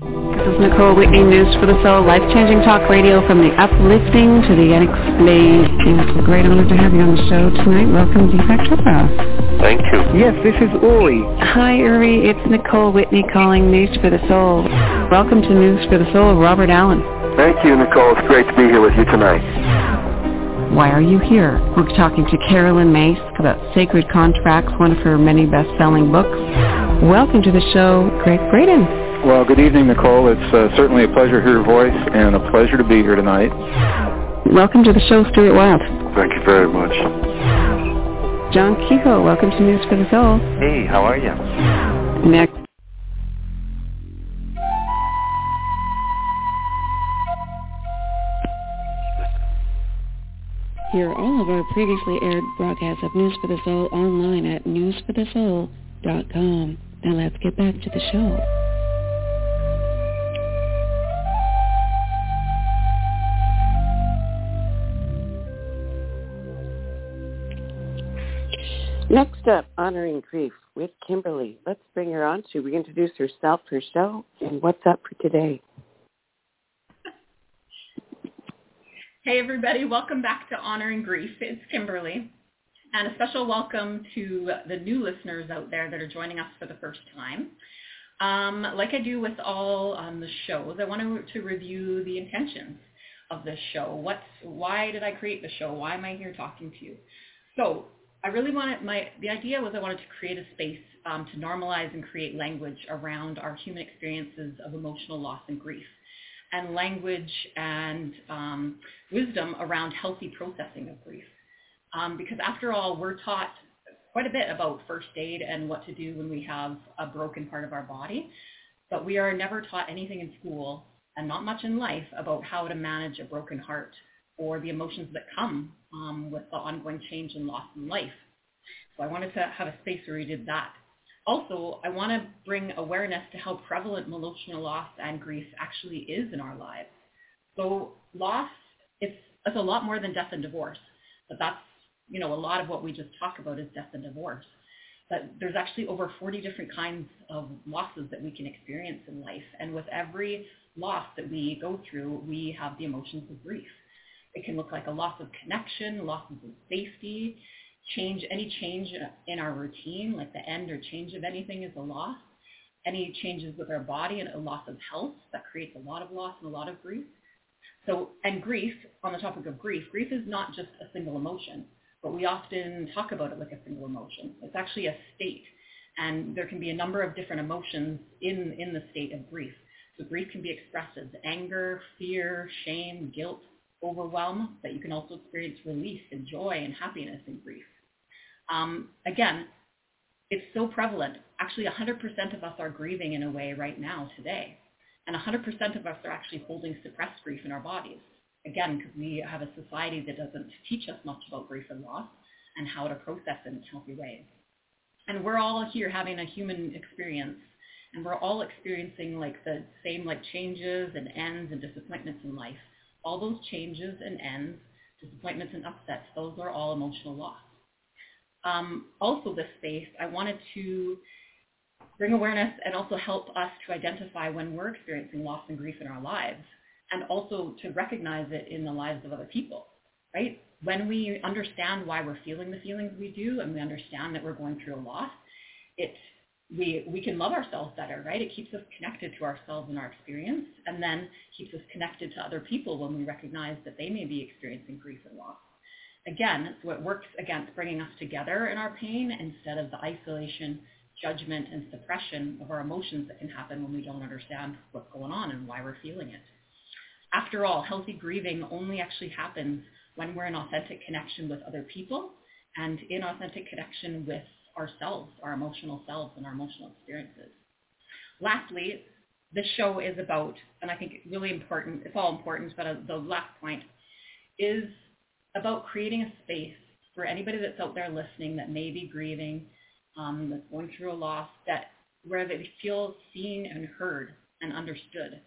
This is Nicole Whitney, News for the Soul, life-changing talk radio from the uplifting to the unexplained. It's a great honor to have you on the show tonight. Welcome, Deepak Chopra. Thank you. Yes, this is Uri. Hi, Uri. It's Nicole Whitney calling News for the Soul. Welcome to News for the Soul, Robert Allen. Thank you, Nicole. It's great to be here with you tonight. Why are you here? We're talking to Caroline Myss about Sacred Contracts, one of her many best-selling books. Welcome to the show, Gregg Braden. Well, good evening, Nicole. It's uh, certainly a pleasure to hear your voice and a pleasure to be here tonight. Welcome to the show, Stuart Wilde. Thank you very much. John Kehoe, welcome to News for the Soul. Hey, how are you? Next. Hear all of our previously aired broadcasts of News for the Soul online at newsforthesoul.com. Now let's get back to the show. Next up, Honoring Grief with Kimberly. Let's bring her on to reintroduce herself, her show, and what's up for today. Hey everybody, welcome back to Honoring Grief. It's Kimberly. And a special welcome to the new listeners out there that are joining us for the first time. Um, like I do with all um, the shows, I want to, to review the intentions of this show. What's, why did I create the show? Why am I here talking to you? So I really wanted my the idea was I wanted to create a space um, to normalize and create language around our human experiences of emotional loss and grief, and language and um, wisdom around healthy processing of grief. Um, because after all, we're taught quite a bit about first aid and what to do when we have a broken part of our body, but we are never taught anything in school and not much in life about how to manage a broken heart or the emotions that come um, with the ongoing change and loss in life. So I wanted to have a space where we did that. Also, I want to bring awareness to how prevalent emotional loss and grief actually is in our lives. So loss, it's, it's a lot more than death and divorce, but that's, you know, a lot of what we just talk about is death and divorce. But there's actually over 40 different kinds of losses that we can experience in life. And with every loss that we go through, we have the emotions of grief. It can look like a loss of connection, losses of safety, change, any change in our routine, like the end or change of anything is a loss. Any changes with our body and a loss of health, that creates a lot of loss and a lot of grief. So, and grief, on the topic of grief, grief is not just a single emotion, but we often talk about it like a single emotion. It's actually a state, and there can be a number of different emotions in, in the state of grief. So grief can be expressed as anger, fear, shame, guilt, overwhelm, but you can also experience relief and joy and happiness in grief. Um, again, it's so prevalent. Actually, 100% of us are grieving in a way right now today. And 100% of us are actually holding suppressed grief in our bodies. Again, because we have a society that doesn't teach us much about grief and loss and how to process it in healthy ways. And we're all here having a human experience and we're all experiencing like the same like changes and ends and disappointments in life all those changes and ends, disappointments and upsets, those are all emotional loss. Um, also this space, I wanted to bring awareness and also help us to identify when we're experiencing loss and grief in our lives and also to recognize it in the lives of other people, right? When we understand why we're feeling the feelings we do and we understand that we're going through a loss, it we, we can love ourselves better, right? It keeps us connected to ourselves and our experience and then keeps us connected to other people when we recognize that they may be experiencing grief and loss. Again, so it works against bringing us together in our pain instead of the isolation, judgment, and suppression of our emotions that can happen when we don't understand what's going on and why we're feeling it. After all, healthy grieving only actually happens when we're in authentic connection with other people and in authentic connection with ourselves, our emotional selves and our emotional experiences. Lastly, this show is about, and I think really important, it's all important, but uh, the last point is about creating a space for anybody that's out there listening that may be grieving, um, that's going through a loss, that where they feel seen and heard and understood,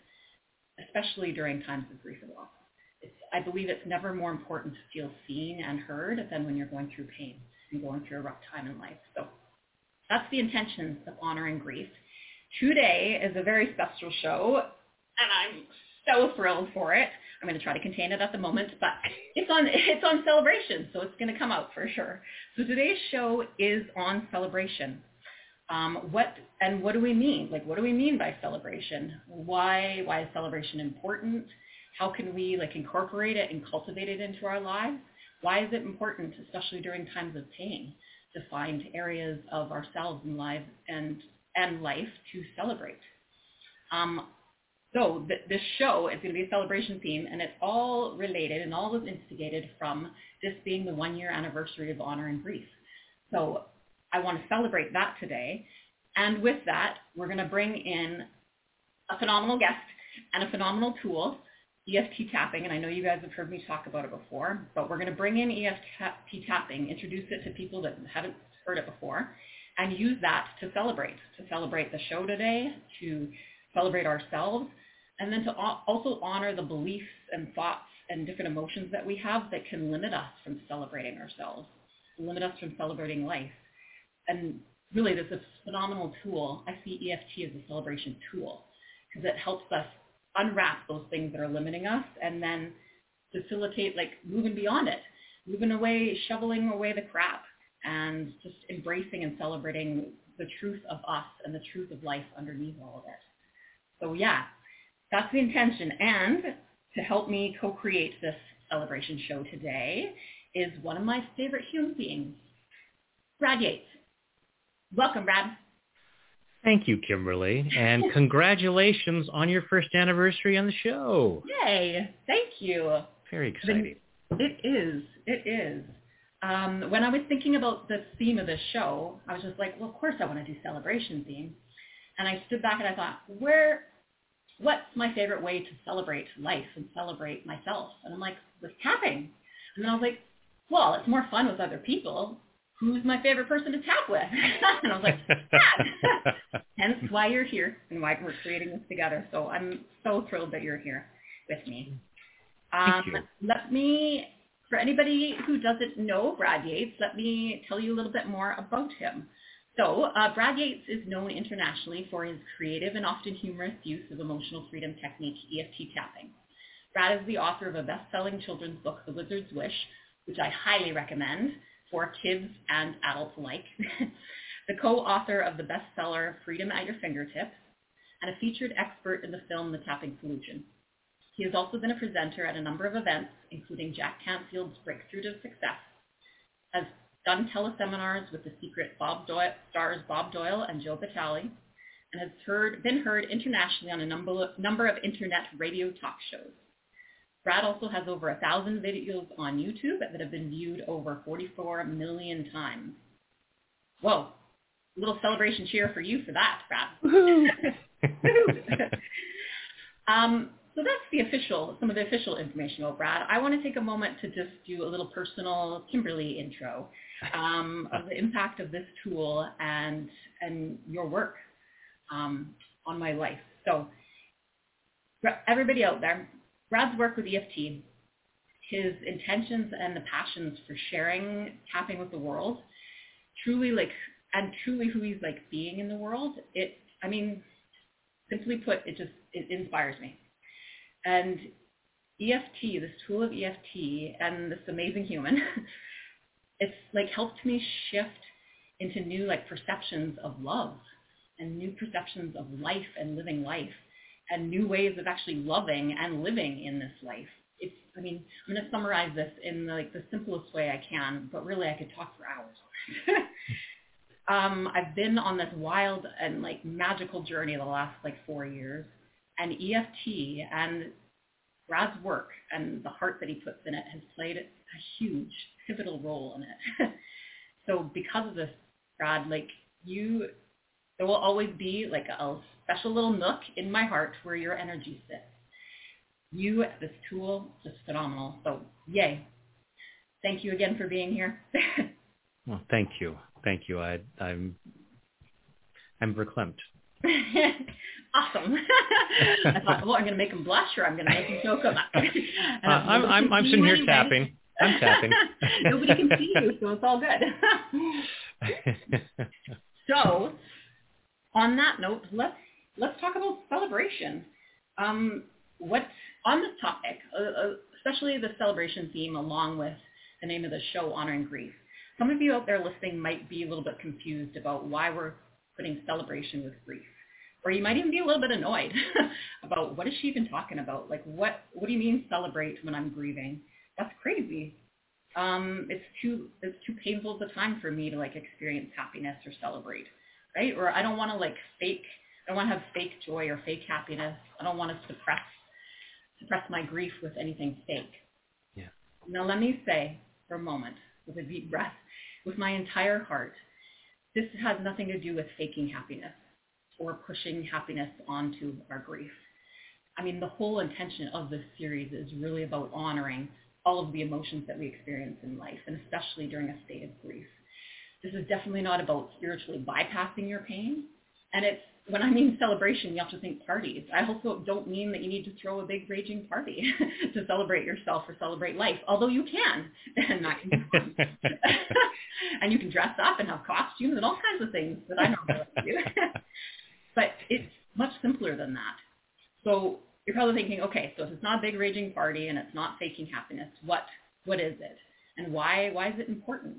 especially during times of grief and loss. It's, I believe it's never more important to feel seen and heard than when you're going through pain and going through a rough time in life. So that's the intentions of honoring grief. today is a very special show, and I'm so thrilled for it. I'm going to try to contain it at the moment, but it's on it's on celebration, so it's going to come out for sure. So today's show is on celebration. Um, what and what do we mean? Like, what do we mean by celebration? Why why is celebration important? How can we like incorporate it and cultivate it into our lives? Why is it important, especially during times of pain, to find areas of ourselves and lives and and life to celebrate? Um, so th- this show is going to be a celebration theme, and it's all related and all was instigated from this being the one-year anniversary of Honoring Grief. So I want to celebrate that today. And with that, we're going to bring in a phenomenal guest and a phenomenal tool, EFT tapping. And I know you guys have heard me talk about it before, but we're going to bring in EFT tapping, introduce it to people that haven't heard it before, and use that to celebrate, to celebrate the show today, to celebrate ourselves, and then to also honor the beliefs and thoughts and different emotions that we have that can limit us from celebrating ourselves, limit us from celebrating life and really this is a phenomenal tool. I see EFT as a celebration tool because it helps us unwrap those things that are limiting us and then facilitate like moving beyond it, moving away, shoveling away the crap and just embracing and celebrating the truth of us and the truth of life underneath all of it. So yeah, that's the intention. And to help me co-create this celebration show today is one of my favorite human beings, Brad Yates. Welcome, Brad. Thank you, Kimberly, and congratulations on your first anniversary on the show. Yay! Thank you. Very exciting. It is. It is. Um, when I was thinking about the theme of the show, I was just like, well, of course I want to do celebration theme. And I stood back and I thought, where, what's my favorite way to celebrate life and celebrate myself? And I'm like, with tapping. And then I was like, well, it's more fun with other people who's my favorite person to tap with? and I was like, tap. Hence why you're here and why we're creating this together. So I'm so thrilled that you're here with me. Um, let me, for anybody who doesn't know Brad Yates, let me tell you a little bit more about him. So uh, Brad Yates is known internationally for his creative and often humorous use of emotional freedom technique, EFT tapping. Brad is the author of a best-selling children's book, The Wizard's Wish, which I highly recommend for kids and adults alike, the co-author of the bestseller Freedom at Your Fingertips, and a featured expert in the film The Tapping Solution. He has also been a presenter at a number of events, including Jack Canfield's Breakthrough to Success, has done teleseminars with the secret Bob Doyle, stars Bob Doyle and Joe Vitale, and has heard, been heard internationally on a number, number of internet radio talk shows. Brad also has over a thousand videos on YouTube that have been viewed over 44 million times. Whoa, a little celebration cheer for you for that, Brad. um, so that's the official, some of the official information about Brad. I want to take a moment to just do a little personal Kimberly intro um, of the impact of this tool and and your work um, on my life. So everybody out there, Brad's work with EFT, his intentions and the passions for sharing tapping with the world, truly like, and truly who he's like being in the world, it, I mean, simply put, it just, it inspires me. And EFT, this tool of EFT and this amazing human, it's like helped me shift into new like perceptions of love and new perceptions of life and living life and new ways of actually loving and living in this life. It's, I mean, I'm going to summarize this in the, like the simplest way I can, but really I could talk for hours. um, I've been on this wild and like magical journey the last like four years, and EFT and Brad's work and the heart that he puts in it has played a huge pivotal role in it. so because of this, Brad, like you, there will always be like a special little nook in my heart where your energy sits. You, this tool, just phenomenal. So yay. Thank you again for being here. well, thank you. Thank you. I, I'm, I'm verklempt. awesome. I thought, well, I'm going to make him blush or I'm going to make him choke up. uh, I'm, I'm, I'm sitting here tapping. I'm tapping. Nobody can see you, so it's all good. so on that note, let's let's talk about celebration. Um, what on this topic, uh, uh, especially the celebration theme, along with the name of the show, honoring grief. Some of you out there listening might be a little bit confused about why we're putting celebration with grief. Or you might even be a little bit annoyed about what is she even talking about? Like what what do you mean celebrate when I'm grieving? That's crazy. Um, it's too it's too painful of a time for me to like experience happiness or celebrate. Right? Or I don't want to like fake I don't want to have fake joy or fake happiness. I don't want to suppress suppress my grief with anything fake. Yeah. Now let me say for a moment, with a deep breath, with my entire heart, this has nothing to do with faking happiness or pushing happiness onto our grief. I mean, the whole intention of this series is really about honoring all of the emotions that we experience in life, and especially during a state of grief. This is definitely not about spiritually bypassing your pain, and it's when I mean celebration, you have to think parties. I also don't mean that you need to throw a big raging party to celebrate yourself or celebrate life, although you can, and that can be fun. and you can dress up and have costumes and all kinds of things that I normally do. but it's much simpler than that. So you're probably thinking, okay, so if it's not a big raging party and it's not faking happiness, what what is it, and why why is it important?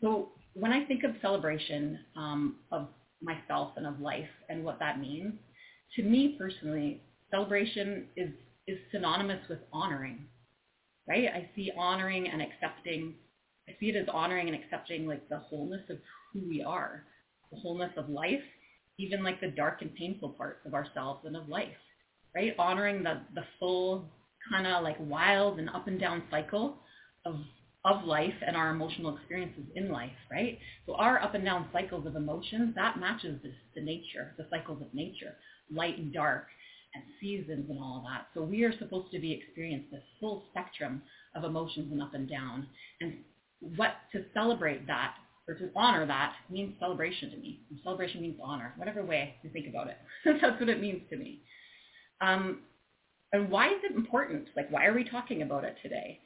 So when I think of celebration um, of myself and of life and what that means. To me personally, celebration is, is synonymous with honoring, right? I see honoring and accepting, I see it as honoring and accepting like the wholeness of who we are, the wholeness of life, even like the dark and painful parts of ourselves and of life, right? Honoring the, the full kind of like wild and up and down cycle of of life and our emotional experiences in life, right? So our up and down cycles of emotions, that matches this, the nature, the cycles of nature, light and dark and seasons and all that. So we are supposed to be experiencing this full spectrum of emotions and up and down. And what to celebrate that or to honor that means celebration to me. And celebration means honor, whatever way you think about it. That's what it means to me. Um, and why is it important? Like, why are we talking about it today?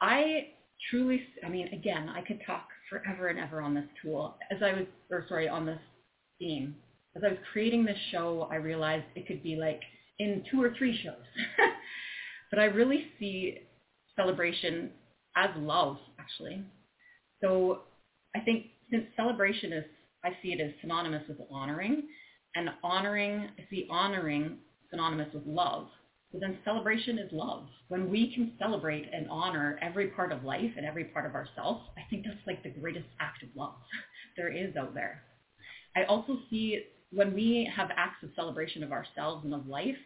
I truly, I mean, again, I could talk forever and ever on this tool. As I was, or sorry, on this theme. As I was creating this show, I realized it could be like in two or three shows. but I really see celebration as love, actually. So I think since celebration is, I see it as synonymous with honoring, and honoring, I see honoring synonymous with love. Then celebration is love. When we can celebrate and honor every part of life and every part of ourselves, I think that's like the greatest act of love there is out there. I also see when we have acts of celebration of ourselves and of life,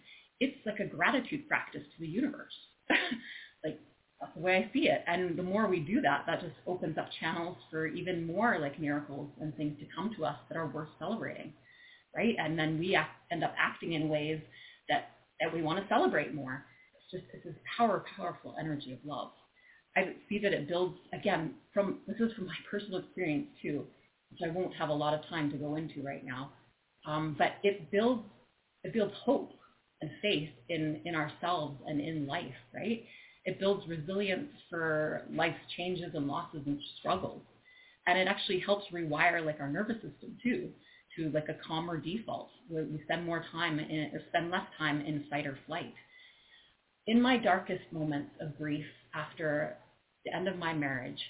it's like a gratitude practice to the universe. like that's the way I see it. And the more we do that, that just opens up channels for even more like miracles and things to come to us that are worth celebrating, right? And then we act, end up acting in ways that that we want to celebrate more. It's just it's this power, powerful energy of love. I see that it builds again from this is from my personal experience too, which I won't have a lot of time to go into right now. Um, but it builds it builds hope and faith in in ourselves and in life, right? It builds resilience for life's changes and losses and struggles, and it actually helps rewire like our nervous system too to like a calmer default where we spend more time in, or spend less time in fight or flight. In my darkest moments of grief after the end of my marriage,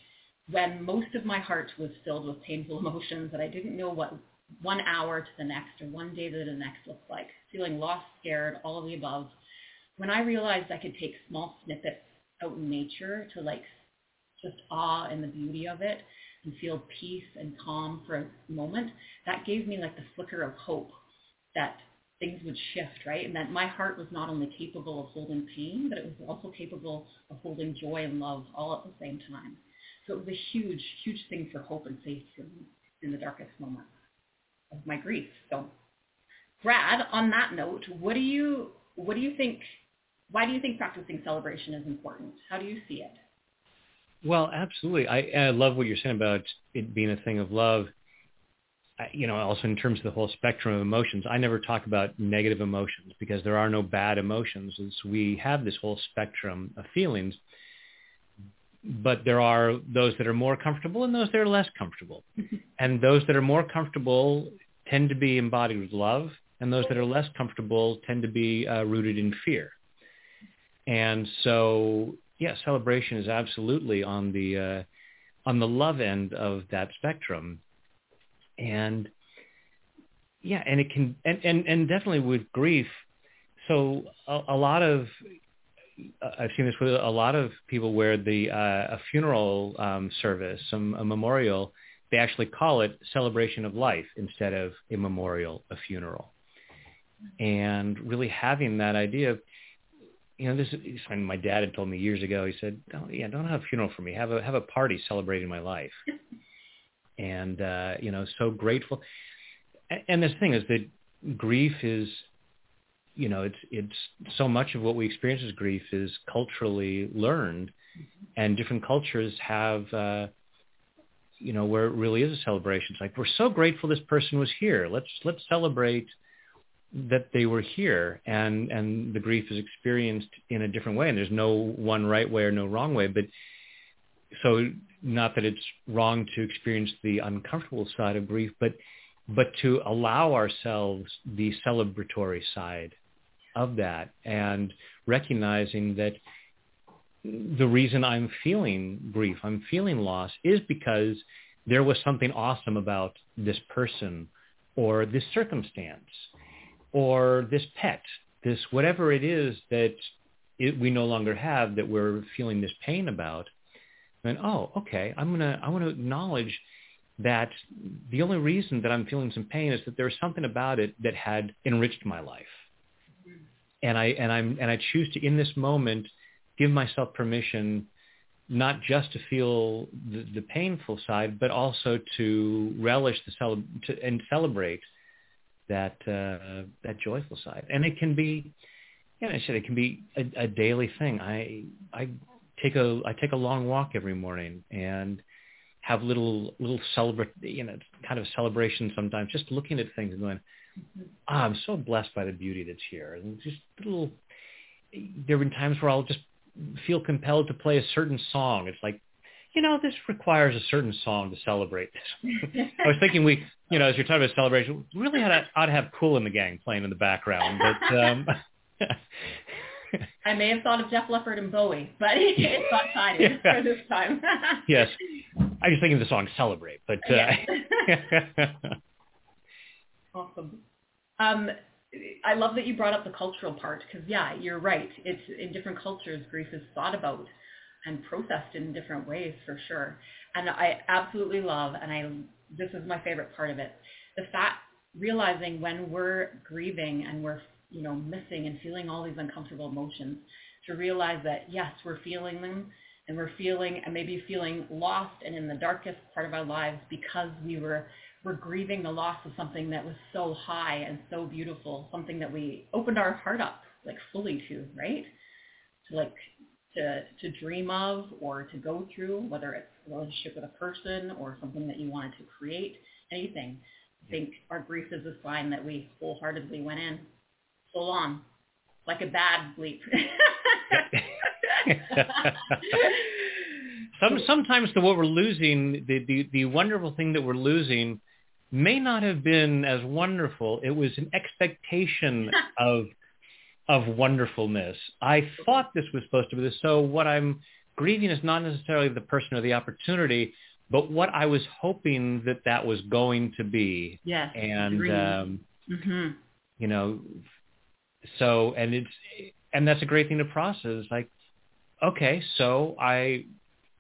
when most of my heart was filled with painful emotions that I didn't know what one hour to the next or one day to the next looked like, feeling lost, scared, all of the above, when I realized I could take small snippets out in nature to like just awe and the beauty of it and feel peace and calm for a moment, that gave me like the flicker of hope that things would shift, right? And that my heart was not only capable of holding pain, but it was also capable of holding joy and love all at the same time. So it was a huge, huge thing for hope and me in the darkest moments of my grief. So, Brad, on that note, what do you what do you think? Why do you think practicing celebration is important? How do you see it? Well, absolutely. I, I love what you're saying about it being a thing of love. I, you know, also in terms of the whole spectrum of emotions, I never talk about negative emotions because there are no bad emotions. It's, we have this whole spectrum of feelings, but there are those that are more comfortable and those that are less comfortable. and those that are more comfortable tend to be embodied with love, and those that are less comfortable tend to be uh, rooted in fear. And so, yeah, celebration is absolutely on the uh, on the love end of that spectrum, and yeah, and it can and and, and definitely with grief. So a, a lot of I've seen this with a lot of people where the uh, a funeral um, service, some a memorial, they actually call it celebration of life instead of a memorial, a funeral, and really having that idea of you know, this is something my dad had told me years ago. He said, "Don't, yeah, don't have a funeral for me. Have a have a party celebrating my life." and uh, you know, so grateful. And, and this thing is that grief is, you know, it's it's so much of what we experience as grief is culturally learned, and different cultures have. Uh, you know where it really is a celebration. It's like we're so grateful this person was here. Let's let's celebrate that they were here and and the grief is experienced in a different way and there's no one right way or no wrong way but so not that it's wrong to experience the uncomfortable side of grief but but to allow ourselves the celebratory side of that and recognizing that the reason I'm feeling grief, I'm feeling loss is because there was something awesome about this person or this circumstance or this pet, this whatever it is that it, we no longer have that we're feeling this pain about, then oh, okay, I'm gonna I want to acknowledge that the only reason that I'm feeling some pain is that there's something about it that had enriched my life, and I and I'm and I choose to in this moment give myself permission not just to feel the, the painful side, but also to relish the cele- to, and celebrate that uh, that joyful side. And it can be, yeah, I said it can be a, a daily thing. I I take a I take a long walk every morning and have little little celebrate you know kind of celebration sometimes. Just looking at things and going, oh, I'm so blessed by the beauty that's here. And just little. There have been times where I'll just feel compelled to play a certain song. It's like you know, this requires a certain song to celebrate this. I was thinking we, you know, as you're talking about celebration, we really ought to, ought to have Kool and the Gang playing in the background. But um, I may have thought of Def Leppard and Bowie, but it's not time yeah. for this time. yes, I was thinking of the song "Celebrate," but uh, yes. awesome. Um, I love that you brought up the cultural part because, yeah, you're right. It's in different cultures, grief is thought about and processed in different ways for sure. And I absolutely love, and I this is my favorite part of it, the fact realizing when we're grieving and we're you know missing and feeling all these uncomfortable emotions, to realize that yes, we're feeling them and we're feeling and maybe feeling lost and in the darkest part of our lives because we were we're grieving the loss of something that was so high and so beautiful, something that we opened our heart up like fully to, right? To like to, to dream of or to go through, whether it's a relationship with a person or something that you wanted to create, anything. I think our grief is a sign that we wholeheartedly went in full on, like a bad bleep. Some, sometimes the what we're losing, the, the, the wonderful thing that we're losing may not have been as wonderful. It was an expectation of of wonderfulness. I thought this was supposed to be this. So what I'm grieving is not necessarily the person or the opportunity, but what I was hoping that that was going to be. Yes. And, um, mm-hmm. you know, so, and it's, and that's a great thing to process. Like, okay, so I,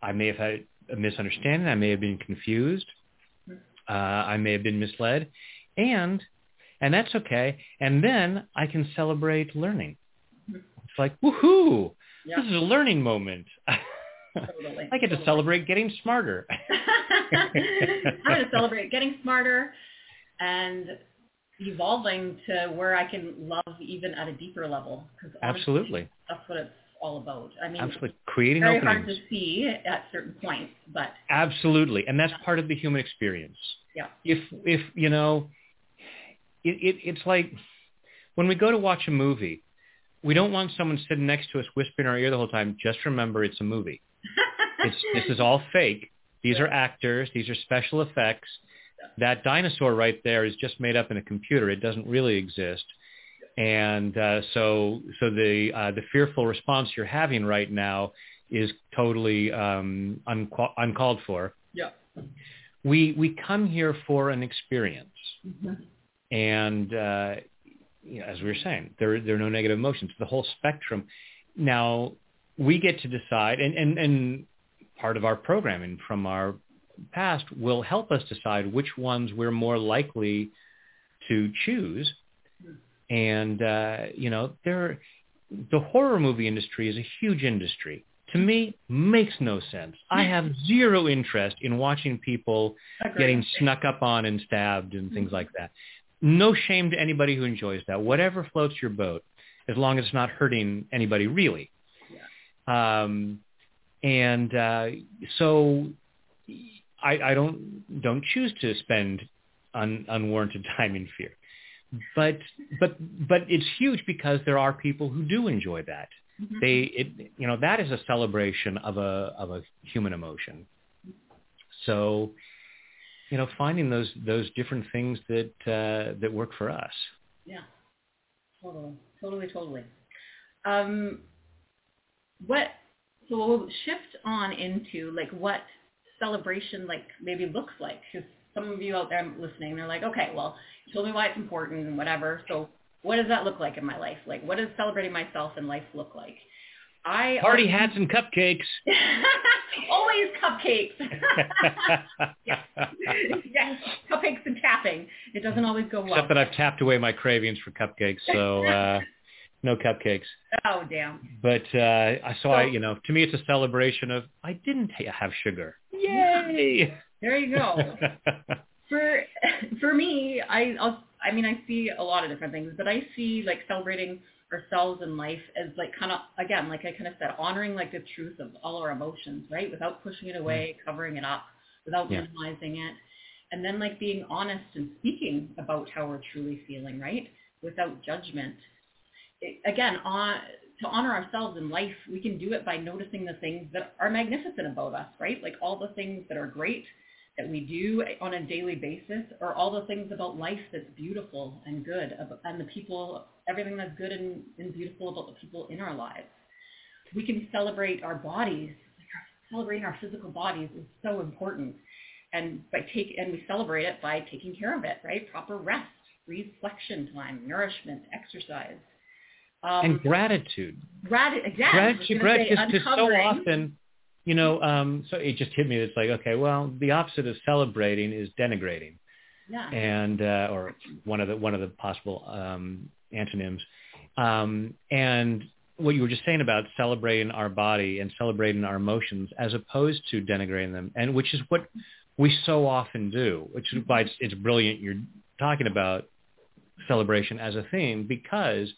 I may have had a misunderstanding. I may have been confused. Uh, I may have been misled. And and that's okay. And then I can celebrate learning. It's like, woohoo! Yeah. This is a learning moment. Totally. I get to celebrate getting smarter. I'm going to celebrate getting smarter and evolving to where I can love even at a deeper level. Cause Absolutely. That's what it's all about. I mean, absolutely creating very openings. hard to see at certain points, but absolutely, and that's part of the human experience. Yeah. If if you know it, it, it's like when we go to watch a movie, we don't want someone sitting next to us whispering in our ear the whole time. Just remember, it's a movie. it's, this is all fake. These are actors. These are special effects. That dinosaur right there is just made up in a computer. It doesn't really exist. And uh, so, so the uh, the fearful response you're having right now is totally um, unca- uncalled for. Yeah. We we come here for an experience, Mm-hmm. And uh, you know, as we were saying, there there are no negative emotions. The whole spectrum. Now we get to decide, and and and part of our programming from our past will help us decide which ones we're more likely to choose. And uh, you know, there, the horror movie industry is a huge industry. To me, makes no sense. I have zero interest in watching people getting snuck up on and stabbed and things like that. No shame to anybody who enjoys that. Whatever floats your boat, as long as it's not hurting anybody really. Um, and uh, so I, I don't don't choose to spend un, unwarranted time in fear. But but but it's huge because there are people who do enjoy that. Mhm. They it you know that is a celebration of a of a human emotion. So you know finding those those different things that uh, that work for us. Yeah. Totally. Totally, totally. Um, what, so we'll shift on into like what celebration like maybe looks like. Because some of you out there listening, they're like, okay, well, you told me why it's important and whatever. So what does that look like in my life? Like what does celebrating myself in life look like? I Party hats and cupcakes. always cupcakes. yes. yes, cupcakes and tapping. It doesn't always go well. Except that I've tapped away my cravings for cupcakes, so uh, no cupcakes. Oh damn. But uh, I so I you know to me it's a celebration of I didn't have sugar. Yay! There you go. for for me, I I'll, I mean I see a lot of different things, but I see like celebrating ourselves in life as like kind of again like I kind of said honoring like the truth of all our emotions, right? Without pushing it away, mm-hmm. covering it up, without Yeah. minimizing it, and then like being honest and speaking about how we're truly feeling, right? Without judgment. It, again, on to honor ourselves in life, we can do it by noticing the things that are magnificent about us, right? Like all the things that are great that we do on a daily basis or all the things about life that's beautiful and good and the people, everything that's good and, and beautiful about the people in our lives. We can celebrate our bodies. Celebrating our physical bodies is so important. And by take and we celebrate it by taking care of it, right? Proper rest, reflection time, nourishment, exercise. Um, and gratitude. grat- exactly. I Gratitude, say gratitude, because so often, you know, um, so it just hit me. It's like, okay, well, the opposite of celebrating is denigrating, Yeah. and uh, or one of the one of the possible um, antonyms. Um, and what you were just saying about celebrating our body and celebrating our emotions as opposed to denigrating them, and which is what we so often do, which is why it's, it's brilliant you're talking about celebration as a theme because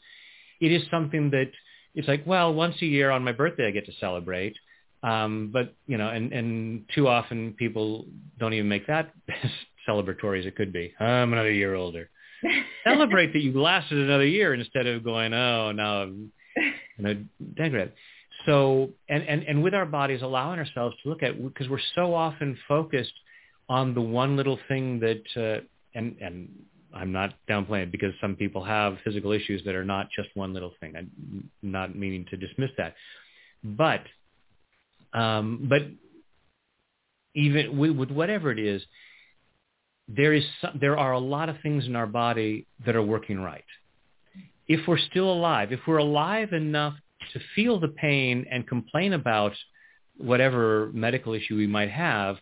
it is something that it's like, well, once a year on my birthday I get to celebrate. Um, but, you know, and, and too often people don't even make that as celebratory as it could be. I'm another year older. Celebrate that you lasted another year instead of going, oh, I'm you know, degrade. So, and, and, and with our bodies, allowing ourselves to look at, because we're so often focused on the one little thing that, uh, and, and I'm not downplaying it because some people have physical issues that are not just one little thing. I'm not meaning to dismiss that. But, um, but even with, with whatever it is, there is some, there are a lot of things in our body that are working right. If we're still alive, if we're alive enough to feel the pain and complain about whatever medical issue we might have,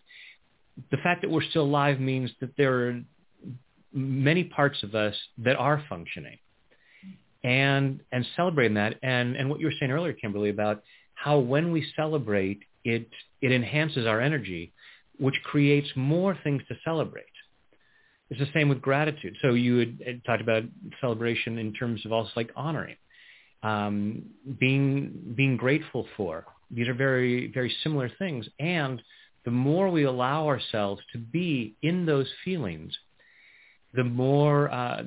the fact that we're still alive means that there are many parts of us that are functioning and and celebrating that and and what you were saying earlier kimberly about how when we celebrate it it enhances our energy which creates more things to celebrate it's the same with gratitude so you had, talked about celebration in terms of also like honoring um, being being grateful for these are very very similar things and the more we allow ourselves to be in those feelings the more uh,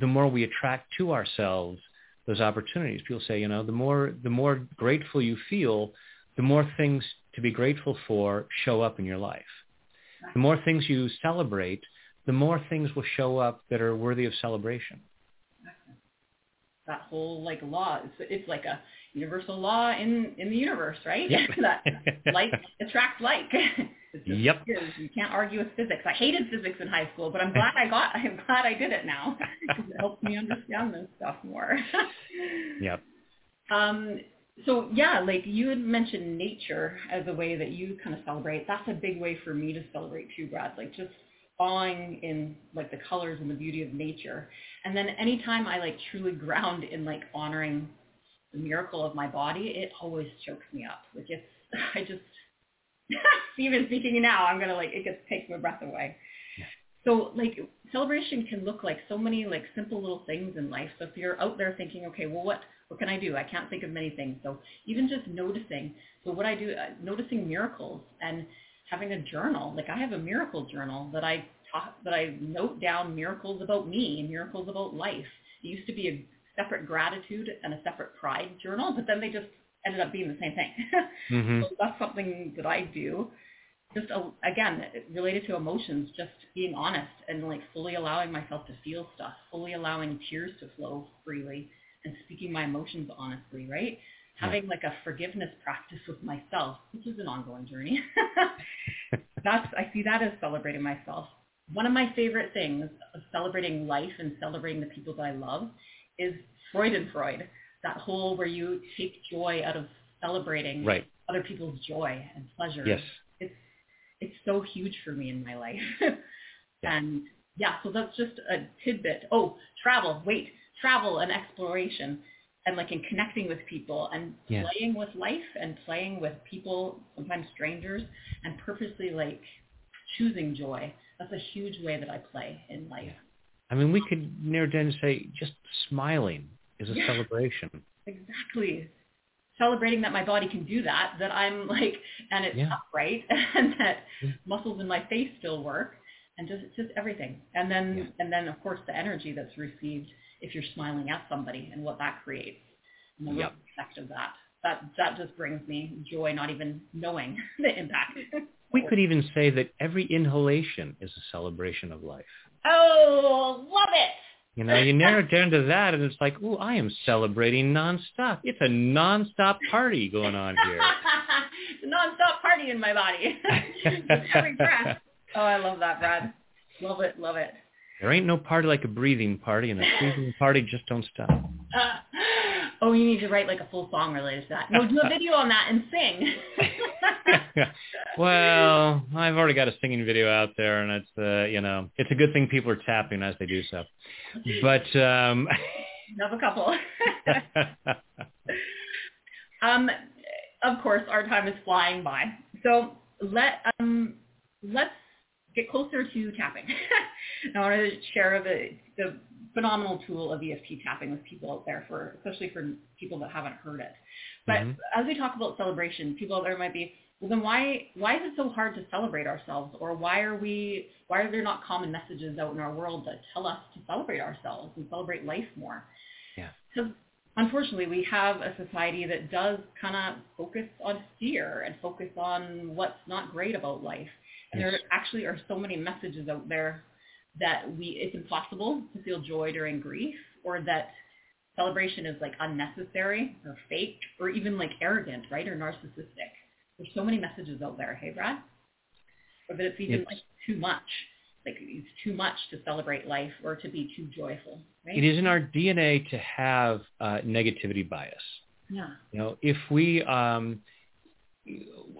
the more we attract to ourselves those opportunities. People say, you know, the more the more grateful you feel, the more things to be grateful for show up in your life. The more things you celebrate, the more things will show up that are worthy of celebration. That whole like law, it's, it's like a universal law in in the universe, right? Yep. that like attracts like. It's just Yep. You can't argue with physics. I hated physics in high school, but I'm glad I got. I'm glad I did it now because it helps me understand this stuff more. Yep. Um, so yeah, like you had mentioned nature as a way that you kind of celebrate. That's a big way for me to celebrate too, Brad. Like just awing in like the colors and the beauty of nature. And then anytime I like truly ground in like honoring the miracle of my body, it always chokes me up. Like it's, I just, even speaking now, I'm gonna like it just takes my breath away. So like celebration can look like so many like simple little things in life. So if you're out there thinking, okay, well what what can I do? I can't think of many things. So even just noticing. So what I do, uh, noticing miracles and having a journal. Like I have a miracle journal that I talk, that I note down miracles about me, and miracles about life. It used to be a separate gratitude and a separate pride journal, but then they just ended up being the same thing. Mhm. So that's something that I do. Just uh, again related to emotions, just being honest and like fully allowing myself to feel stuff, fully allowing tears to flow freely, and speaking my emotions honestly. Right? Yeah. Having like a forgiveness practice with myself, which is an ongoing journey. that's I see that as celebrating myself. One of my favorite things of celebrating life and celebrating the people that I love is Freudenfreude. That whole where you take joy out of celebrating Right. other people's joy and pleasure. Yes. It's it's so huge for me in my life. and yeah, so that's just a tidbit. Oh, travel. Wait, travel and exploration and like in connecting with people and Yeah. playing with life and playing with people, sometimes strangers, and purposely like choosing joy. That's a huge way that I play in life. I mean, we could narrow down and say just smiling is a Yeah. celebration. Exactly. Celebrating that my body can do that, that I'm like, and it's Yeah. upright, and that Yeah. muscles in my face still work, and just just everything. And then Yeah. and then of course the energy that's received if you're smiling at somebody and what that creates, and the Yep. effect of that. That that just brings me joy, not even knowing the impact. We could even say that every inhalation is a celebration of life. oh, love it. You know, you narrow it down to that, and it's like, ooh, I am celebrating nonstop. It's a nonstop party going on here. it's a non-stop party in my body. Every breath. Oh, I love that, Brad. Love it, love it. There ain't no party like a breathing party, and a breathing party just don't stop. Uh, oh, you need to write like a full song related to that. No, do a video on that and sing. well, I've already got a singing video out there, and it's uh, you know, it's a good thing people are tapping as they do so. But um, have a couple. um, of course, our time is flying by. So let um, let's get closer to tapping. I want to share the the phenomenal tool of EFT tapping with people out there for especially for people that haven't heard it. But Mhm. as we talk about celebration, people out there might be, well then why why is it so hard to celebrate ourselves? Or why are we why are there not common messages out in our world that tell us to celebrate ourselves and celebrate life more? Yeah. Because unfortunately we have a society that does kind of focus on fear and focus on what's not great about life. And Yes. there actually are so many messages out there that we it's impossible to feel joy during grief or that celebration is like unnecessary or fake or even like arrogant, right? Or narcissistic. There's so many messages out there, hey Brad? Or that it's even It's- like too much. Like it's too much to celebrate life or to be too joyful. Right? it is in our DNA to have uh, negativity bias. Yeah. You know, if we, um,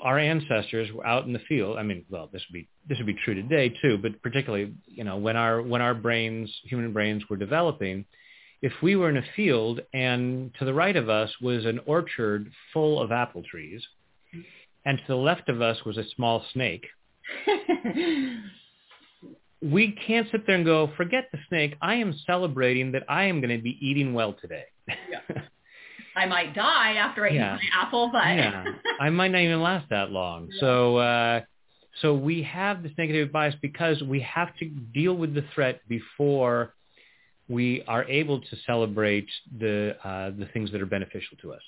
our ancestors were out in the field. I mean, well, this would be this would be true today too, but particularly, you know, when our when our brains, human brains, were developing, if we were in a field and to the right of us was an orchard full of apple trees, and to the left of us was a small snake, we can't sit there and go, forget the snake. I am celebrating that I am going to be eating well today. I might die after I Yeah. eat my apple, but yeah, I might not even last that long. So, uh, so we have this negative bias because we have to deal with the threat before we are able to celebrate the uh, the things that are beneficial to us.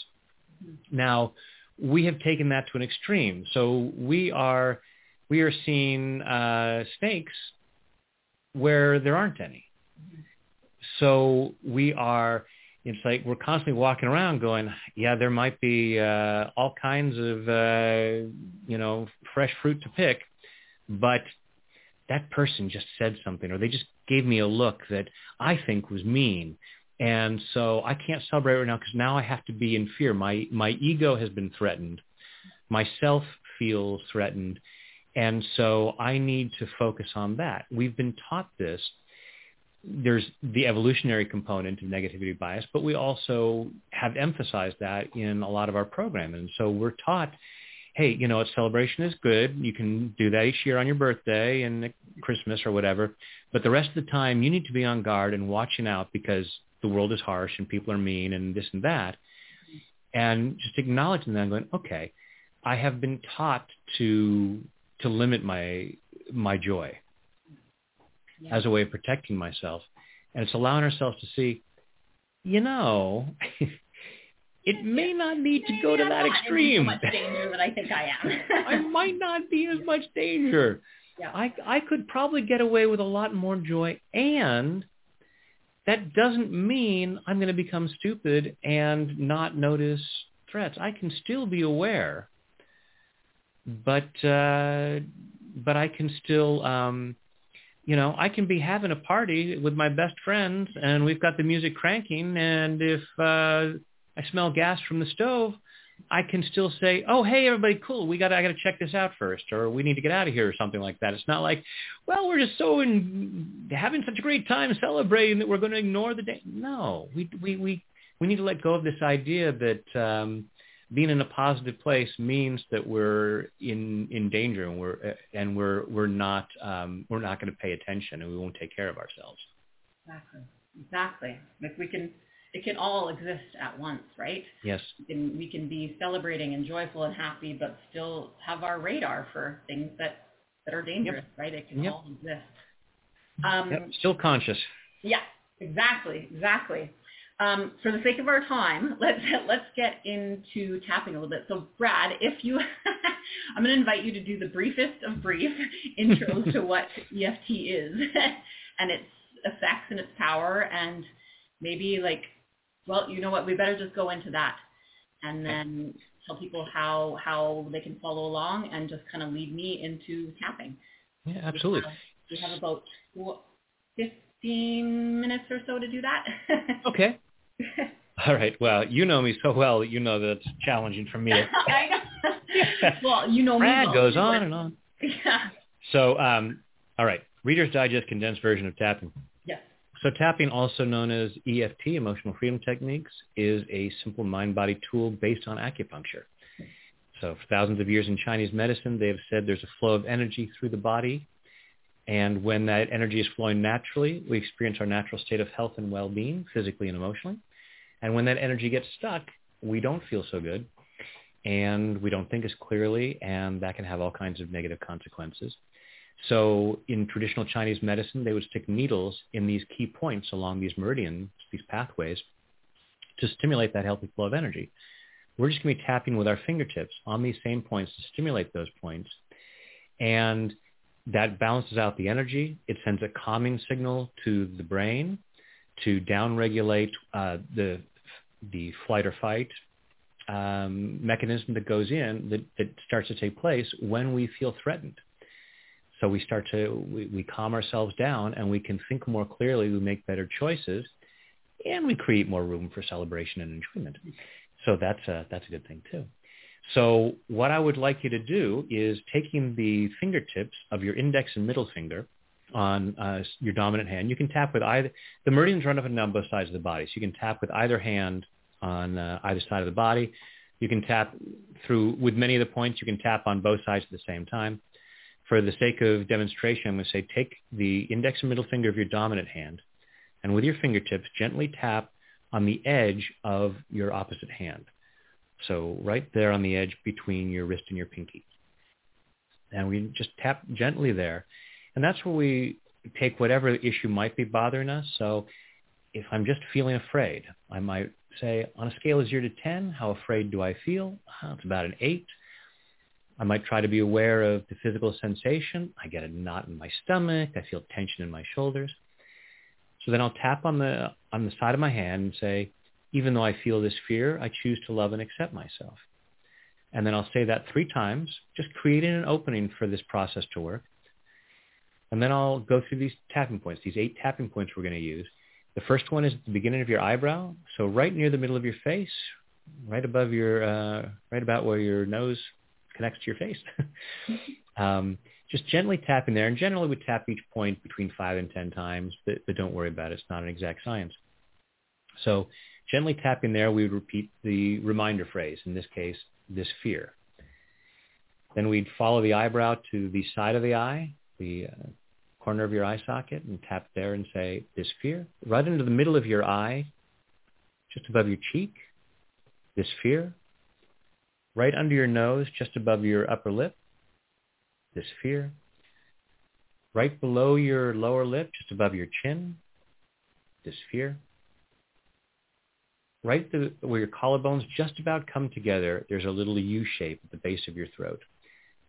Mhm. Now, we have taken that to an extreme. So we are we are seeing uh, snakes where there aren't any. So we are, it's like we're constantly walking around going, yeah, there might be uh, all kinds of, uh, you know, fresh fruit to pick, but that person just said something or they just gave me a look that I think was mean. And so I can't celebrate right now because now I have to be in fear. My, my ego has been threatened. Myself feels threatened. And so I need to focus on that. We've been taught this. There's the evolutionary component of negativity bias, but we also have emphasized that in a lot of our programming. And so we're taught, hey, you know, a celebration is good. You can do that each year on your birthday and Christmas or whatever. But the rest of the time, you need to be on guard and watching out because the world is harsh and people are mean and this and that. And just acknowledging that and going, okay, I have been taught to to limit my my joy yeah. as a way of protecting myself. And it's allowing ourselves to see, you know, it may not need to go to that extreme. much danger that I think I am. I might not be as much danger. Yeah. I I could probably get away with a lot more joy and that doesn't mean I'm going to become stupid and not notice threats. I can still be aware but uh, but I can still, um, you know, I can be having a party with my best friends, and we've got the music cranking, and if uh, I smell gas from the stove, I can still say, "Oh, hey, everybody, cool. We got I got to check this out first, or we need to get out of here, or something like that." It's not like, "Well, we're just so in, having such a great time celebrating that we're going to ignore the day." No, we we we we need to let go of this idea that um, being in a positive place means that we're in in danger and we're and we're we're not um, we're not going to pay attention and we won't take care of ourselves. Exactly. Exactly. Like we can it can all exist at once, right? Yes. We can, we can be celebrating and joyful and happy, but still have our radar for things that that are dangerous, yep. right? It can yep. all exist. Um, yep. Still conscious. Yeah. Exactly. Exactly. Um, for the sake of our time, let's let's get into tapping a little bit. So, Brad, if you, I'm going to invite you to do the briefest of brief intros to what EFT is and its effects and its power, and maybe like, well, you know what, we better just go into that, and then tell people how how they can follow along, and just kind of lead me into tapping. Yeah, absolutely. We have, we have about what, 15 minutes or so to do that. okay. All right. Well, you know me so well that you know that it's challenging for me. I know. well, you know Brad me. goes on and on. Yeah. So, um, all right. Reader's Digest condensed version of tapping. Yes. So tapping, also known as EFT, Emotional Freedom Techniques, is a simple mind-body tool based on acupuncture. So for thousands of years in Chinese medicine, they have said there's a flow of energy through the body. And when that energy is flowing naturally, we experience our natural state of health and well-being, physically and emotionally. And when that energy gets stuck, we don't feel so good and we don't think as clearly and that can have all kinds of negative consequences. So in traditional Chinese medicine, they would stick needles in these key points along these meridians, these pathways, to stimulate that healthy flow of energy. We're just going to be tapping with our fingertips on these same points to stimulate those points. And that balances out the energy. It sends a calming signal to the brain to downregulate uh, the the flight or fight um, mechanism that goes in that, that starts to take place when we feel threatened. So we start to we, we calm ourselves down and we can think more clearly. We make better choices, and we create more room for celebration and enjoyment. So that's a that's a good thing too. So what I would like you to do is taking the fingertips of your index and middle finger on uh, your dominant hand. You can tap with either, the meridians run up and down both sides of the body. So you can tap with either hand on uh, either side of the body. You can tap through, with many of the points, you can tap on both sides at the same time. For the sake of demonstration, I'm going to say take the index and middle finger of your dominant hand and with your fingertips gently tap on the edge of your opposite hand. So right there on the edge between your wrist and your pinky. And we just tap gently there. And that's where we take whatever issue might be bothering us. So if I'm just feeling afraid, I might say on a scale of 0 to 10, how afraid do I feel? Uh, it's about an 8. I might try to be aware of the physical sensation. I get a knot in my stomach. I feel tension in my shoulders. So then I'll tap on the on the side of my hand and say, even though I feel this fear, I choose to love and accept myself. And then I'll say that three times, just creating an opening for this process to work. And then I'll go through these tapping points, these eight tapping points we're going to use. The first one is at the beginning of your eyebrow, so right near the middle of your face, right above your, uh, right about where your nose connects to your face. um, just gently tapping there, and generally we tap each point between five and ten times, but, but don't worry about it. It's not an exact science. So gently tapping there, we would repeat the reminder phrase, in this case, this fear. Then we'd follow the eyebrow to the side of the eye, the uh, corner of your eye socket and tap there and say, this fear. Right into the middle of your eye, just above your cheek, this fear. Right under your nose, just above your upper lip, this fear. Right below your lower lip, just above your chin, this fear. Right the, where your collarbones just about come together, there's a little U shape at the base of your throat.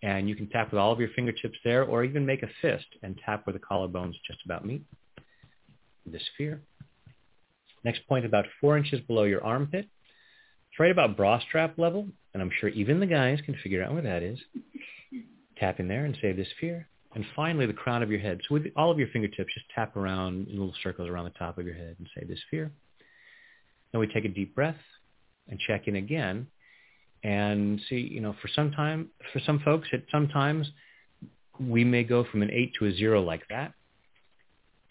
And you can tap with all of your fingertips there or even make a fist and tap where the collarbones just about meet. This sphere. Next point about four inches below your armpit. It's right about bra strap level, and I'm sure even the guys can figure out where that is. Tap in there and say this sphere. And finally, the crown of your head. So with all of your fingertips, just tap around in little circles around the top of your head and say this sphere. Then we take a deep breath and check in again and see, you know, for some time, for some folks, it sometimes we may go from an eight to a zero like that.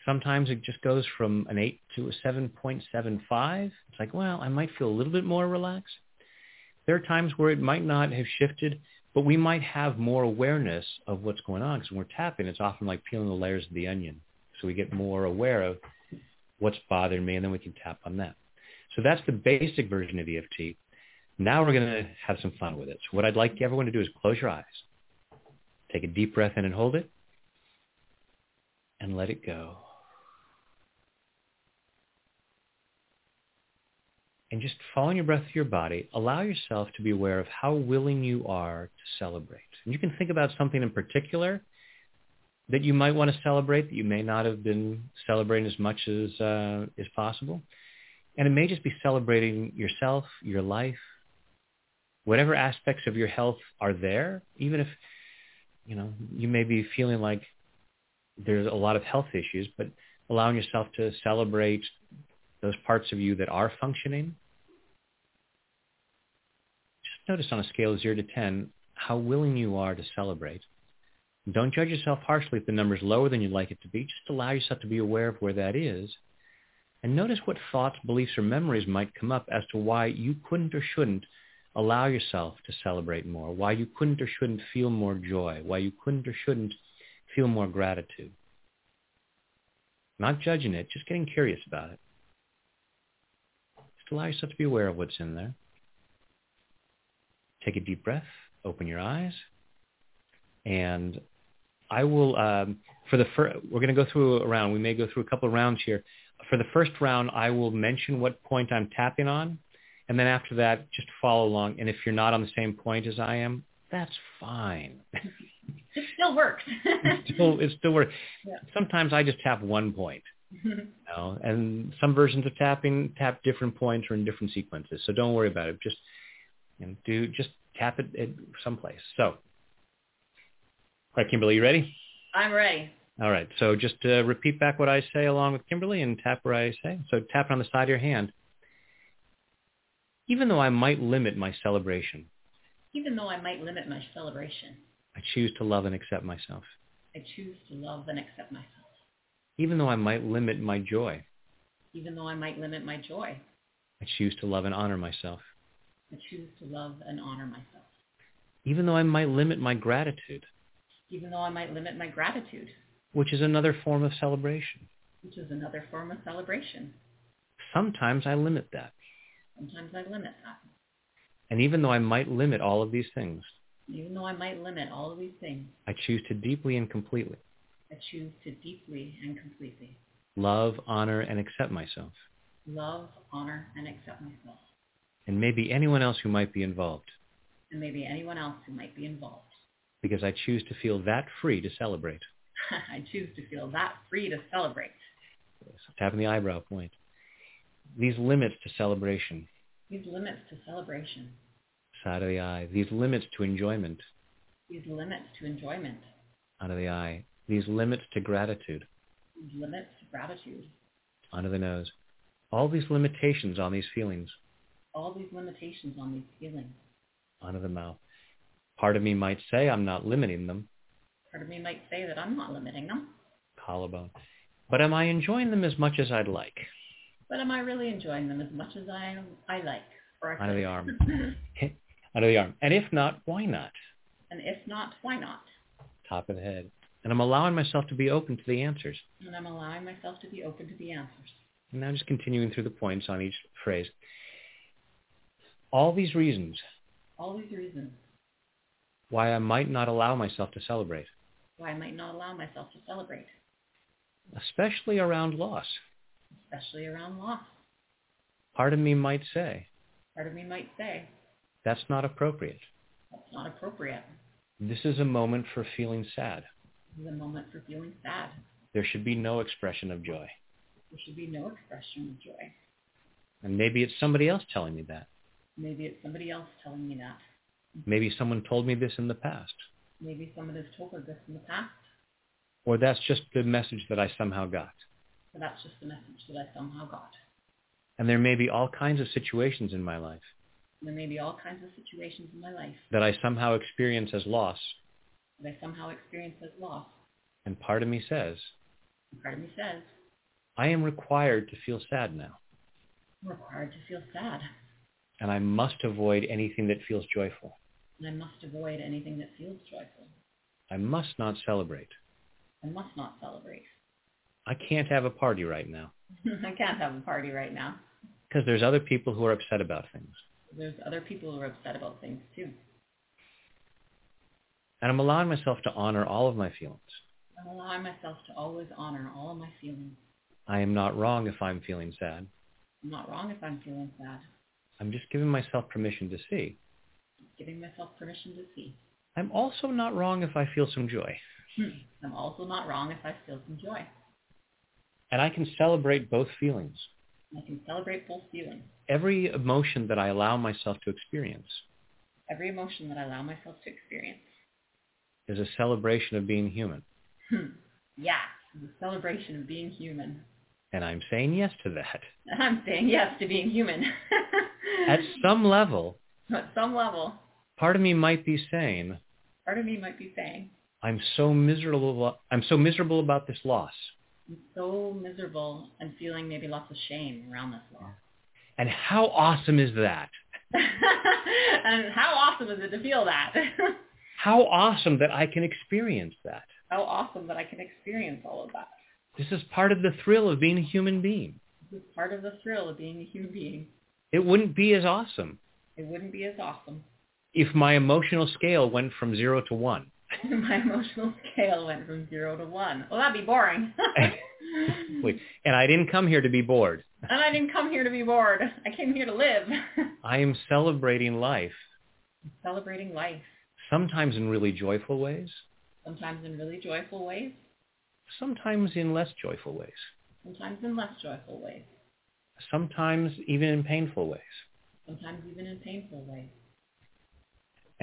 Sometimes it just goes from an eight to a 7.75. It's like, well, I might feel a little bit more relaxed. There are times where it might not have shifted, but we might have more awareness of what's going on because when we're tapping, it's often like peeling the layers of the onion. So we get more aware of what's bothering me, and then we can tap on that. So that's the basic version of EFT. Now we're going to have some fun with it. So what I'd like everyone to do is close your eyes. Take a deep breath in and hold it. And let it go. And just following your breath through your body, allow yourself to be aware of how willing you are to celebrate. And you can think about something in particular that you might want to celebrate that you may not have been celebrating as much as uh, possible. And it may just be celebrating yourself, your life, whatever aspects of your health are there, even if, you know, you may be feeling like there's a lot of health issues, but allowing yourself to celebrate those parts of you that are functioning. Just notice on a scale of 0 to 10 how willing you are to celebrate. Don't judge yourself harshly if the number is lower than you'd like it to be. Just allow yourself to be aware of where that is. And notice what thoughts, beliefs, or memories might come up as to why you couldn't or shouldn't allow yourself to celebrate more, why you couldn't or shouldn't feel more joy, why you couldn't or shouldn't feel more gratitude. Not judging it, just getting curious about it. Just allow yourself to be aware of what's in there. Take a deep breath, open your eyes, and I will, um, for the first, we're going to go through a round. We may go through a couple rounds here. For the first round, I will mention what point I'm tapping on, and then after that, just follow along. And if you're not on the same point as I am, that's fine. It still works. it still, it still works. Yeah. Sometimes I just tap one point. Mm-hmm. You know, and some versions of tapping tap different points or in different sequences. So don't worry about it. Just you know, do just tap it at someplace. So, all right, Kimberly, you ready? I'm ready. All right. So just uh, repeat back what I say along with Kimberly and tap where I say. So tap it on the side of your hand even though I might limit my celebration. Even though I might limit my celebration. I choose to love and accept myself. I choose to love and accept myself. Even though I might limit my joy. Even though I might limit my joy. I choose to love and honor myself. I choose to love and honor myself. Even though I might limit my gratitude. Even though I might limit my gratitude. Which is another form of celebration. Which is another form of celebration. Sometimes I limit that. Sometimes I limit that. And even though I might limit all of these things, even though I might limit all of these things, I choose to deeply and completely I choose to deeply and completely love, honor, and accept myself. Love, honor, and accept myself. And maybe anyone else who might be involved. and maybe anyone else who might be involved. Because I choose to feel that free to celebrate. I choose to feel that free to celebrate. Yes, tapping the eyebrow point. These limits to celebration. These limits to celebration. Side of the eye. These limits to enjoyment. These limits to enjoyment. Out of the eye. These limits to gratitude. These limits to gratitude. Under the nose. All these limitations on these feelings. All these limitations on these feelings. Under the mouth. Part of me might say I'm not limiting them. Part of me might say that I'm not limiting them. Collarbone. But am I enjoying them as much as I'd like? But am I really enjoying them as much as I I like? Or Under the arm. Under the arm. And if not, why not? and if not, why not? Top of the head. And I'm allowing myself to be open to the answers. And I'm allowing myself to be open to the answers. And now just continuing through the points on each phrase. All these reasons All these reasons why I might not allow myself to celebrate, why I might not allow myself to celebrate, especially around loss. especially around loss. Part of me might say, Part of me might say, that's not appropriate. that's not appropriate. This is a moment for feeling sad. This is a moment for feeling sad. There should be no expression of joy. There should be no expression of joy. And maybe it's somebody else telling me that. Maybe it's somebody else telling me that. Maybe someone told me this in the past. Maybe someone has told her this in the past, Or that's just the message that I somehow got. but that's just the message that I somehow got. And there may be all kinds of situations in my life There may be all kinds of situations in my life that I somehow experience as loss. that I somehow experience as loss. And part of me says, And part of me says, I am required to feel sad now. I'm required to feel sad, And I must avoid anything that feels joyful. And I must avoid anything that feels joyful. I must not celebrate. I must not celebrate. I can't have a party right now I can't have a party right now. because there's other people who are upset about things. There's other people who are upset about things too. And I'm allowing myself to honor all of my feelings. I'm allowing myself to always honor all of my feelings. I am not wrong if I'm feeling sad. I'm not wrong if I'm feeling sad. I'm just giving myself permission to see. Giving myself permission to see. I'm also not wrong if I feel some joy. Hmm. I'm also not wrong if I feel some joy. And I can celebrate both feelings. I can celebrate both feelings. Every emotion that I allow myself to experience Every emotion that I allow myself to experience. is a celebration of being human. Hmm. Yeah, a celebration of being human. And I'm saying yes to that. I'm saying yes to being human. At some level, At some level, part of me might be saying, part of me might be saying, I'm so miserable I'm so miserable about this loss. I'm so miserable and feeling maybe lots of shame around this loss. And how awesome is that? and how awesome is it to feel that? How awesome that I can experience that. how awesome that I can experience all of that. This is part of the thrill of being a human being. This is part of the thrill of being a human being. It wouldn't be as awesome It wouldn't be as awesome if my emotional scale went from zero to one. my emotional scale went from zero to one. Well, that'd be boring. And I didn't come here to be bored. and I didn't come here to be bored. I came here to live. I am celebrating life, Celebrating life, sometimes in really joyful ways, sometimes in really joyful ways, sometimes in less joyful ways, sometimes in less joyful ways, sometimes even in painful ways. sometimes even in painful ways.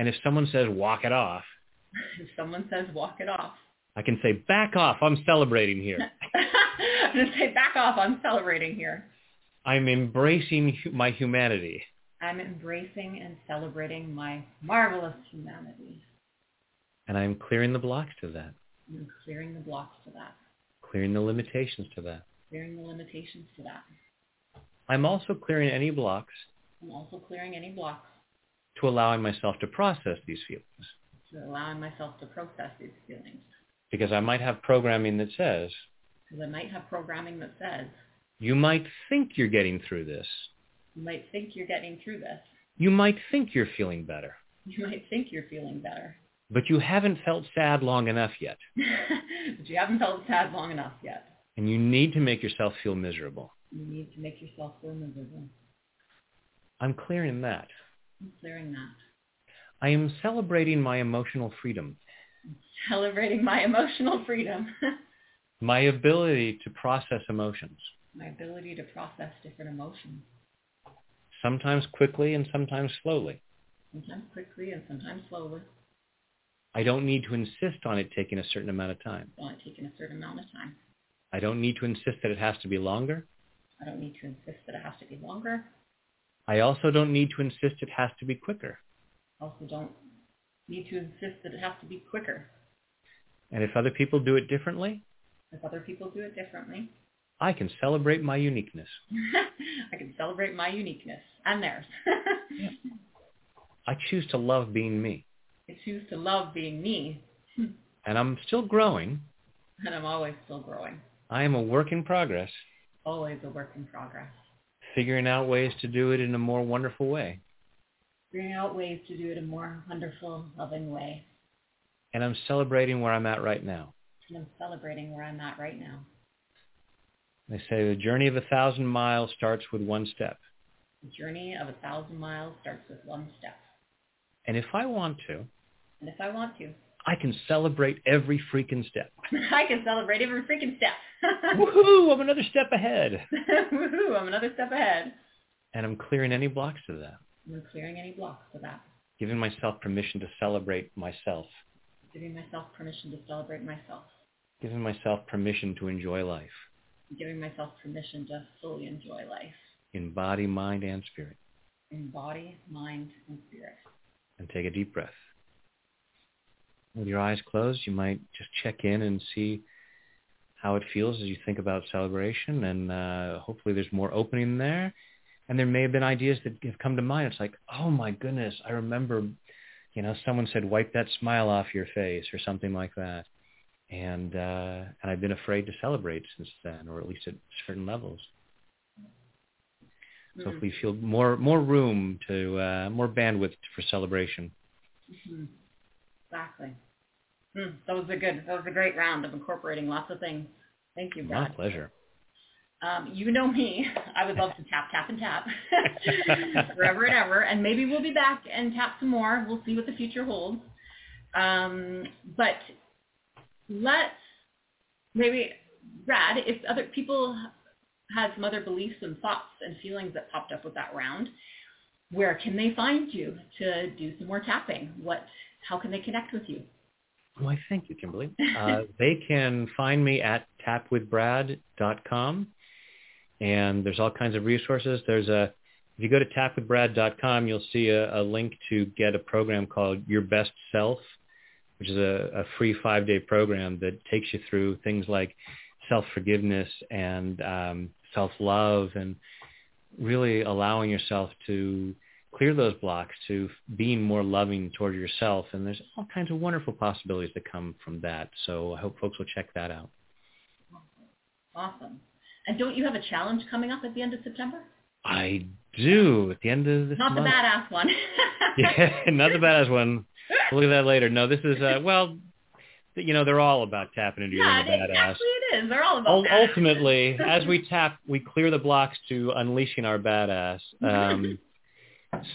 And if someone says, walk it off, if someone says walk it off, I can say, back off, I'm celebrating here. I'm going to say back off, I'm celebrating here. I'm embracing my humanity. I'm embracing and celebrating my marvelous humanity. And I'm clearing the blocks to that, I'm clearing the blocks to that, clearing the limitations to that. clearing the limitations to that. I'm also clearing any blocks I'm also clearing any blocks to allowing myself to process these feelings. to allowing myself to process these feelings. Because I might have programming that says, Because I might have programming that says, you might think you're getting through this. you might think you're getting through this. You might think you're feeling better. You might think you're feeling better. But you haven't felt sad long enough yet. but you haven't felt sad long enough yet. And you need to make yourself feel miserable. You need to make yourself feel miserable. I'm clearing that. I'm clearing that. I am celebrating my emotional freedom, Celebrating my emotional freedom. my ability to process emotions, my ability to process different emotions, sometimes quickly and sometimes slowly. sometimes quickly and sometimes slowly, I don't need to insist on it taking a certain amount of time. only taking a certain amount of time. I don't need to insist that it has to be longer. I don't need to insist that it has to be longer. I also don't need to insist it has to be quicker. Also don't need to insist that it has to be quicker. And if other people do it differently, If other people do it differently, I can celebrate my uniqueness. I can celebrate my uniqueness and theirs. I choose to love being me. I choose to love being me, And I'm still growing. and I'm always still growing. I am a work in progress, Always a work in progress. Figuring out ways to do it in a more wonderful way. Figuring out ways to do it in a more wonderful, loving way. And I'm celebrating where I'm at right now. And I'm celebrating where I'm at right now. They say the journey of a thousand miles starts with one step. The journey of a thousand miles starts with one step. And if I want to, And if I want to, I can celebrate every freaking step. I can celebrate every freaking step. Woohoo! I'm another step ahead. Woohoo! I'm another step ahead. And I'm clearing any blocks to that, I'm clearing any blocks to that. giving myself permission to celebrate myself, Giving myself permission to celebrate myself. giving myself permission to enjoy life Giving myself permission to fully enjoy life in body, mind, and spirit. in body, mind, and spirit. And take a deep breath. With your eyes closed, you might just check in and see how it feels as you think about celebration. And uh, hopefully there's more opening there. And there may have been ideas that have come to mind. It's like, oh my goodness, I remember, you know, someone said, wipe that smile off your face or something like that. And, uh, and I've been afraid to celebrate since then, or at least at certain levels. So Mhm. hopefully you feel more, more room to, uh, more bandwidth for celebration. Mhm. Exactly. Mm, that was a good, that was a great round of incorporating lots of things. Thank you, Brad. My pleasure. Um, you know me. I would love to tap, tap, and tap forever and ever. And maybe we'll be back and tap some more. We'll see what the future holds. Um, but let's maybe, Brad, if other people had some other beliefs and thoughts and feelings that popped up with that round, where can they find you to do some more tapping? What, how can they connect with you? Why, thank you, Kimberly. Uh, they can find me at tapwithbrad.com, and there's all kinds of resources. There's a if you go to tapwithbrad.com, you'll see a, a link to get a program called Your Best Self, which is a, a free five-day program that takes you through things like self-forgiveness and um, self-love, and really allowing yourself to clear those blocks to being more loving toward yourself. And there's all kinds of wonderful possibilities that come from that. So I hope folks will check that out. Awesome. And don't you have a challenge coming up at the end of September? I do at the end of this Not the month. badass one. yeah, not the badass one. We'll look at that later. No, this is uh, well, you know, they're all about tapping into your yeah, inner badass. actually it is. They're all about that. Ultimately, as we tap, we clear the blocks to unleashing our badass. Um,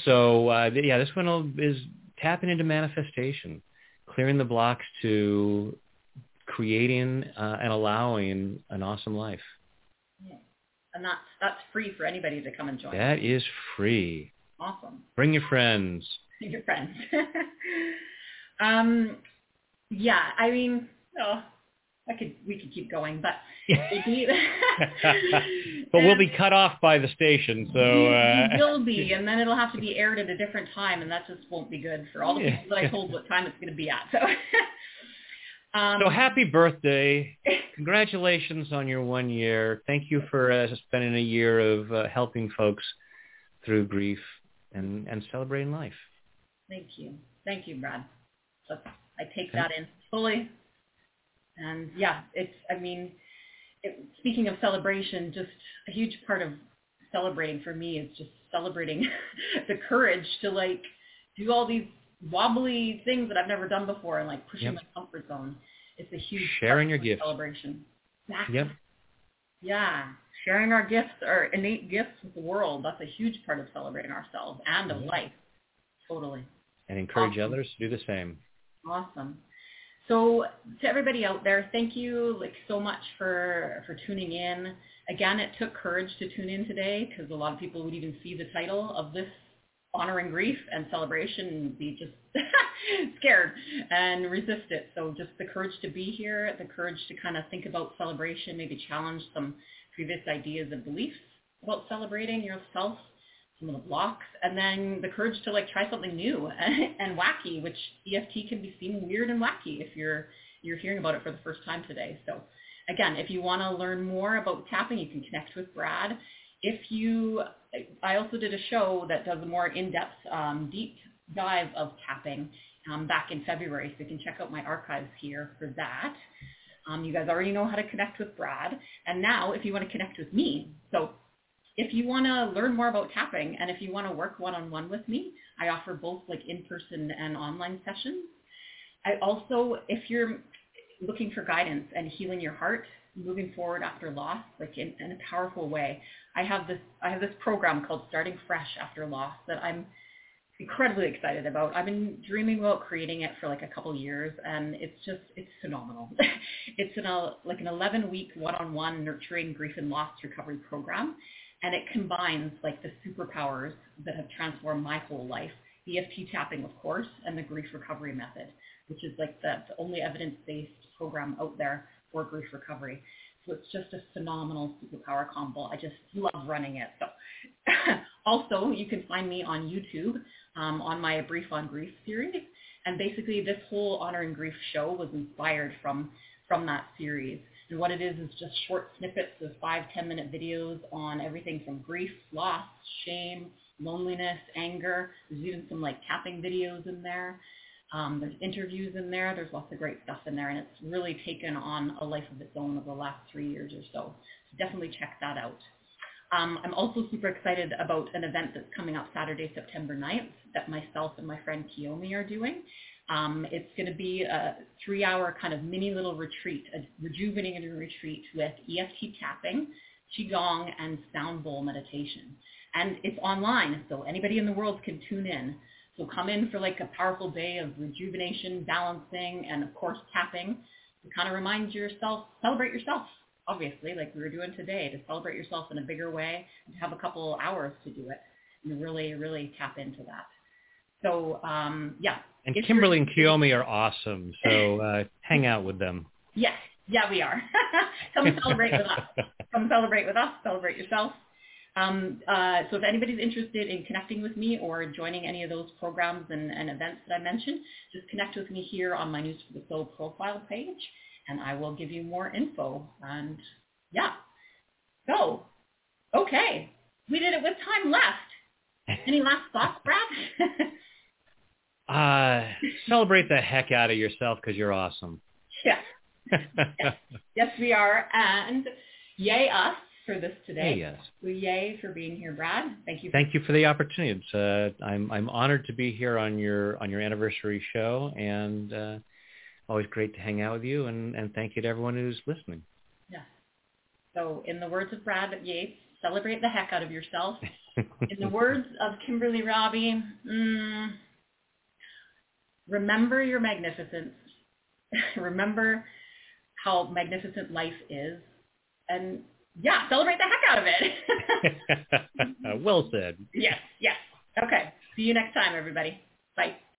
so uh, yeah, this one is tapping into manifestation, clearing the blocks to creating uh, and allowing an awesome life. and that's that's free for anybody to come and join. That is free. Awesome. Bring your friends. Bring your friends. um, yeah, I mean, oh, I could we could keep going, but but we'll be cut off by the station, so we, uh, we will be, and then it'll have to be aired at a different time, and that just won't be good for all the people that I told what time it's going to be at. So, um, so happy birthday! Congratulations on your one year. Thank you for uh, spending a year of uh, helping folks through grief and and celebrating life. Thank you, thank you, Brad. So I take that in fully, and yeah, it's. I mean, it, speaking of celebration, just a huge part of celebrating for me is just celebrating the courage to like do all these wobbly things that I've never done before and like pushing Yep. my comfort zone. It's a huge Sharing your of gifts. celebration. Exactly. Yep. Yeah, sharing our gifts, our innate gifts with the world. That's a huge part of celebrating ourselves and of life. Totally. and encourage Awesome. others to do the same. Awesome. So to everybody out there, thank you like so much for for tuning in. Again, it took courage to tune in today because a lot of people would even see the title of this honoring grief and celebration and be just scared and resist it. So just the courage to be here, the courage to kind of think about celebration, maybe challenge some previous ideas and beliefs about celebrating yourself, some of the blocks, and then the courage to like try something new and wacky, which EFT can be seen weird and wacky if you're you're hearing about it for the first time today. So again, if you want to learn more about tapping, you can connect with Brad. If you, I also did a show that does a more in-depth, um, deep dive of tapping um, back in February, so you can check out my archives here for that. Um, you guys already know how to connect with Brad. And now if you want to connect with me, so if you want to learn more about tapping and if you want to work one-on-one with me, I offer both like in-person and online sessions. I also, if you're looking for guidance and healing your heart, moving forward after loss, like in, in a powerful way, I have this I have this program called Starting Fresh After Loss that I'm incredibly excited about. I've been dreaming about creating it for like a couple years, and it's just it's phenomenal. it's an like an 11 week one-on-one nurturing grief and loss recovery program, and it combines like the superpowers that have transformed my whole life. EFT tapping, of course, and the grief recovery method, which is like the, the only evidence-based program out there for grief recovery. So it's just a phenomenal superpower combo. I just love running it. So also, you can find me on YouTube um, on my Brief on Grief series. And basically, this whole Honoring Grief show was inspired from from that series. And what it is is just short snippets of five, ten minute videos on everything from grief, loss, shame, loneliness, anger. There's even some like tapping videos in there. Um, there's interviews in there. There's lots of great stuff in there, and it's really taken on a life of its own over the last three years or so. So definitely check that out. Um, I'm also super excited about an event that's coming up Saturday, September 9th that myself and my friend Kiyomi are doing. Um, it's going to be a three-hour kind of mini little retreat, a rejuvenating retreat with EFT tapping, Qigong, and sound bowl meditation. And it's online, so anybody in the world can tune in. So come in for like a powerful day of rejuvenation, balancing, and of course tapping to kind of remind yourself, celebrate yourself, obviously, like we were doing today, to celebrate yourself in a bigger way and to have a couple hours to do it and really, really tap into that. So um, yeah. And Kimberly and Kiyomi are awesome, so uh, hang out with them. Yes, yeah, we are. Come celebrate with us. Come celebrate with us. Celebrate yourself. Um, uh, so if anybody's interested in connecting with me or joining any of those programs and, and events that I mentioned, just connect with me here on my News for the Soul profile page, and I will give you more info. And yeah, so okay, we did it with time left. Any last thoughts, Brad? Uh, celebrate the heck out of yourself because you're awesome. yeah. Yes, we are. And yay us for this today. Hey, yes. So yay for being here, Brad. Thank you. Thank you for the opportunity. It's, uh, I'm I'm honored to be here on your on your anniversary show, and uh, always great to hang out with you. And, and thank you to everyone who's listening. Yeah. So in the words of Brad Yates, celebrate the heck out of yourself. In the words of Kimberly Robbie, mm, remember your magnificence. remember how magnificent life is. And yeah, celebrate the heck out of it. well said. yes, yes. Okay. See you next time, everybody. Bye.